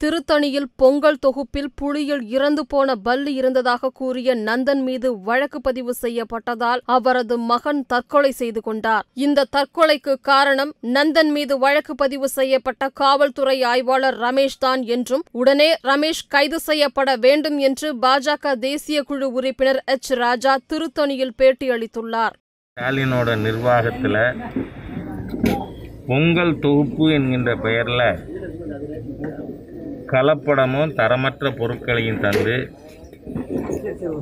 திருத்தணியில் பொங்கல் தொகுப்பில் புலியில் இறந்து போன பல்லி இருந்ததாக கூறிய நந்தன் மீது வழக்கு பதிவு செய்யப்பட்டதால் அவரது மகன் தற்கொலை செய்து கொண்டார். இந்த தற்கொலைக்கு காரணம் நந்தன் மீது வழக்கு பதிவு செய்யப்பட்ட காவல்துறை ஆய்வாளர் ரமேஷ் தான் என்றும் உடனே ரமேஷ் கைது செய்யப்பட வேண்டும் என்று பாஜக தேசிய குழு உறுப்பினர் எச். ராஜா திருத்தணியில் பேட்டியளித்துள்ளார் ஸ்டாலினோட நிர்வாகத்தில் பொங்கல் தொகுப்பு என்கின்ற பெயரில் கலப்படமும் தரமற்ற பொருட்களையும் தந்து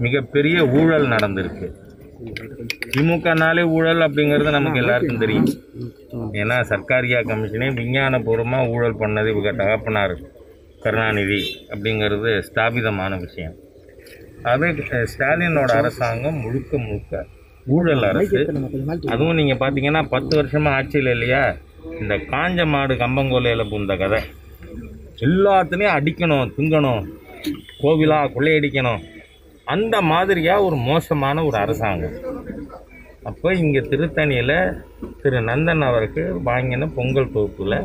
மிகப்பெரிய ஊழல் நடந்திருக்கு. திமுகனாலே ஊழல் அப்படிங்கிறது நமக்கு எல்லாருக்கும் தெரியும். ஏன்னா சர்க்காரியா கமிஷனே விஞ்ஞானபூர்வமாக ஊழல் பண்ணது இவங்க தகப்பனார் கருணாநிதி அப்படிங்கிறது ஸ்தாபிதமான விஷயம். அது ஸ்டாலினோட அரசாங்கம் முழுக்க முழுக்க ஊழல் அரசு. அதுவும் நீங்கள் பார்த்தீங்கன்னா பத்து வருஷமாக ஆட்சியில் இல்லையா? இந்த காஞ்ச மாடு கம்பங்கொல்லையில் பூந்த கதை. எல்லாத்துலேயும் அடிக்கணும் திங்கணும் கோவிலாக கொள்ளையடிக்கணும். அந்த மாதிரியாக ஒரு மோசமான ஒரு அரசாங்கம். அப்போ இங்கே திருத்தணியில் திரு நந்தன் அவருக்கு வாங்கின பொங்கல் தொகுப்பில்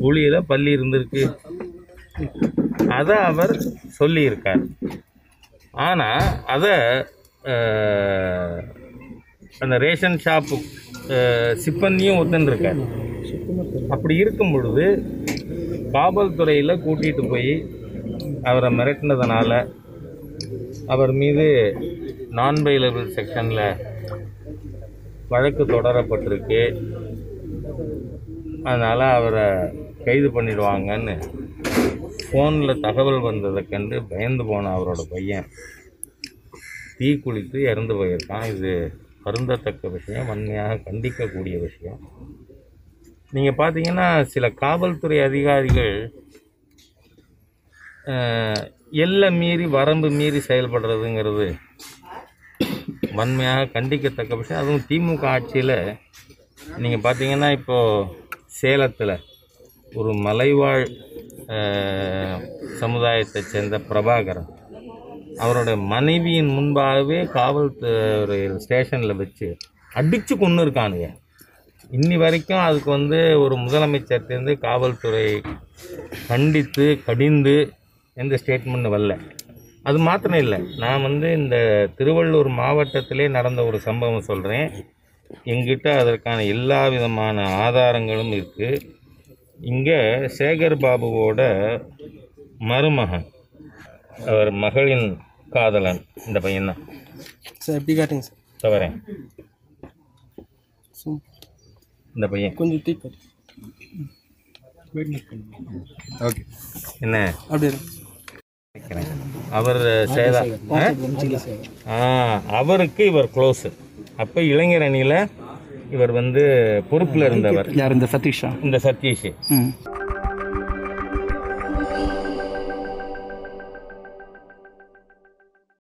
புளியில் பள்ளி இருந்திருக்கு. அதை அவர் சொல்லியிருக்கார். ஆனால் அதை அந்த ரேஷன் ஷாப்பு சிப்பந்தியும் சிப்பந்தியும் ஒத்துன்ருக்கார் அப்படி இருக்கும் பொழுது காவல்துறையில் கூட்டிகிட்டு போய் அவரை மிரட்டினதுனால அவர் மீது நான் பைலபிள் செக்ஷனில் வழக்கு தொடரப்பட்டிருக்கு. அதனால் அவரை கைது பண்ணிடுவாங்கன்னு ஃபோனில் தகவல் வந்ததை கண்டு பயந்து போன அவரோட பையன். தீ குளித்து இறந்து போயிருக்கான். இது வருந்தத்தக்க விஷயம் வன்மையாக கண்டிக்கக்கூடிய விஷயம். நீங்கள் பார்த்தீங்கன்னா சில காவல்துறை அதிகாரிகள் எல்லை மீறி வரம்பு மீறி செயல்படுறதுங்கிறது வன்மையாக கண்டிக்கத்தக்க விஷயம். அதுவும் திமுக ஆட்சியில் நீங்கள் பார்த்தீங்கன்னா இப்போது சேலத்தில் ஒரு மலைவாழ் சமுதாயத்தை சமுதாயத்தைச் சேர்ந்த பிரபாகரன் அவரோட மனைவியின் முன்பாகவே காவல்துறை ஸ்டேஷனில் வச்சு அடித்து கொண்டு இருக்கானுங்க இன்னி வரைக்கும் அதுக்கு வந்து ஒரு முதலமைச்சர்லேருந்து காவல்துறை கண்டித்து கடிந்து எந்த ஸ்டேட்மெண்ட் வரல. அது மாத்திரம் இல்லை. நான் வந்து இந்த திருவள்ளூர் மாவட்டத்திலே நடந்த ஒரு சம்பவம் சொல்கிறேன் எங்கிட்ட அதற்கான எல்லா விதமான ஆதாரங்களும் இருக்குது இங்கே சேகர் பாபுவோட மருமகன் அவர் மகளின் காதலன் இந்த பையன்தான். சார் எப்படி காட்டுங்க சார். தவறேன். சும். இந்த பையன். கொஞ்சம் காட்டு ஓகே என்ன. நினைக்கிறேன். அவர் சேதா ஆ அவருக்கு இவர் க்ளோஸு அப்போ இளைஞர் அணியில் இவர் வந்து பொறுப்பில் இருந்தவர். யார்? இந்த சதீஷா. இந்த சதீஷ்.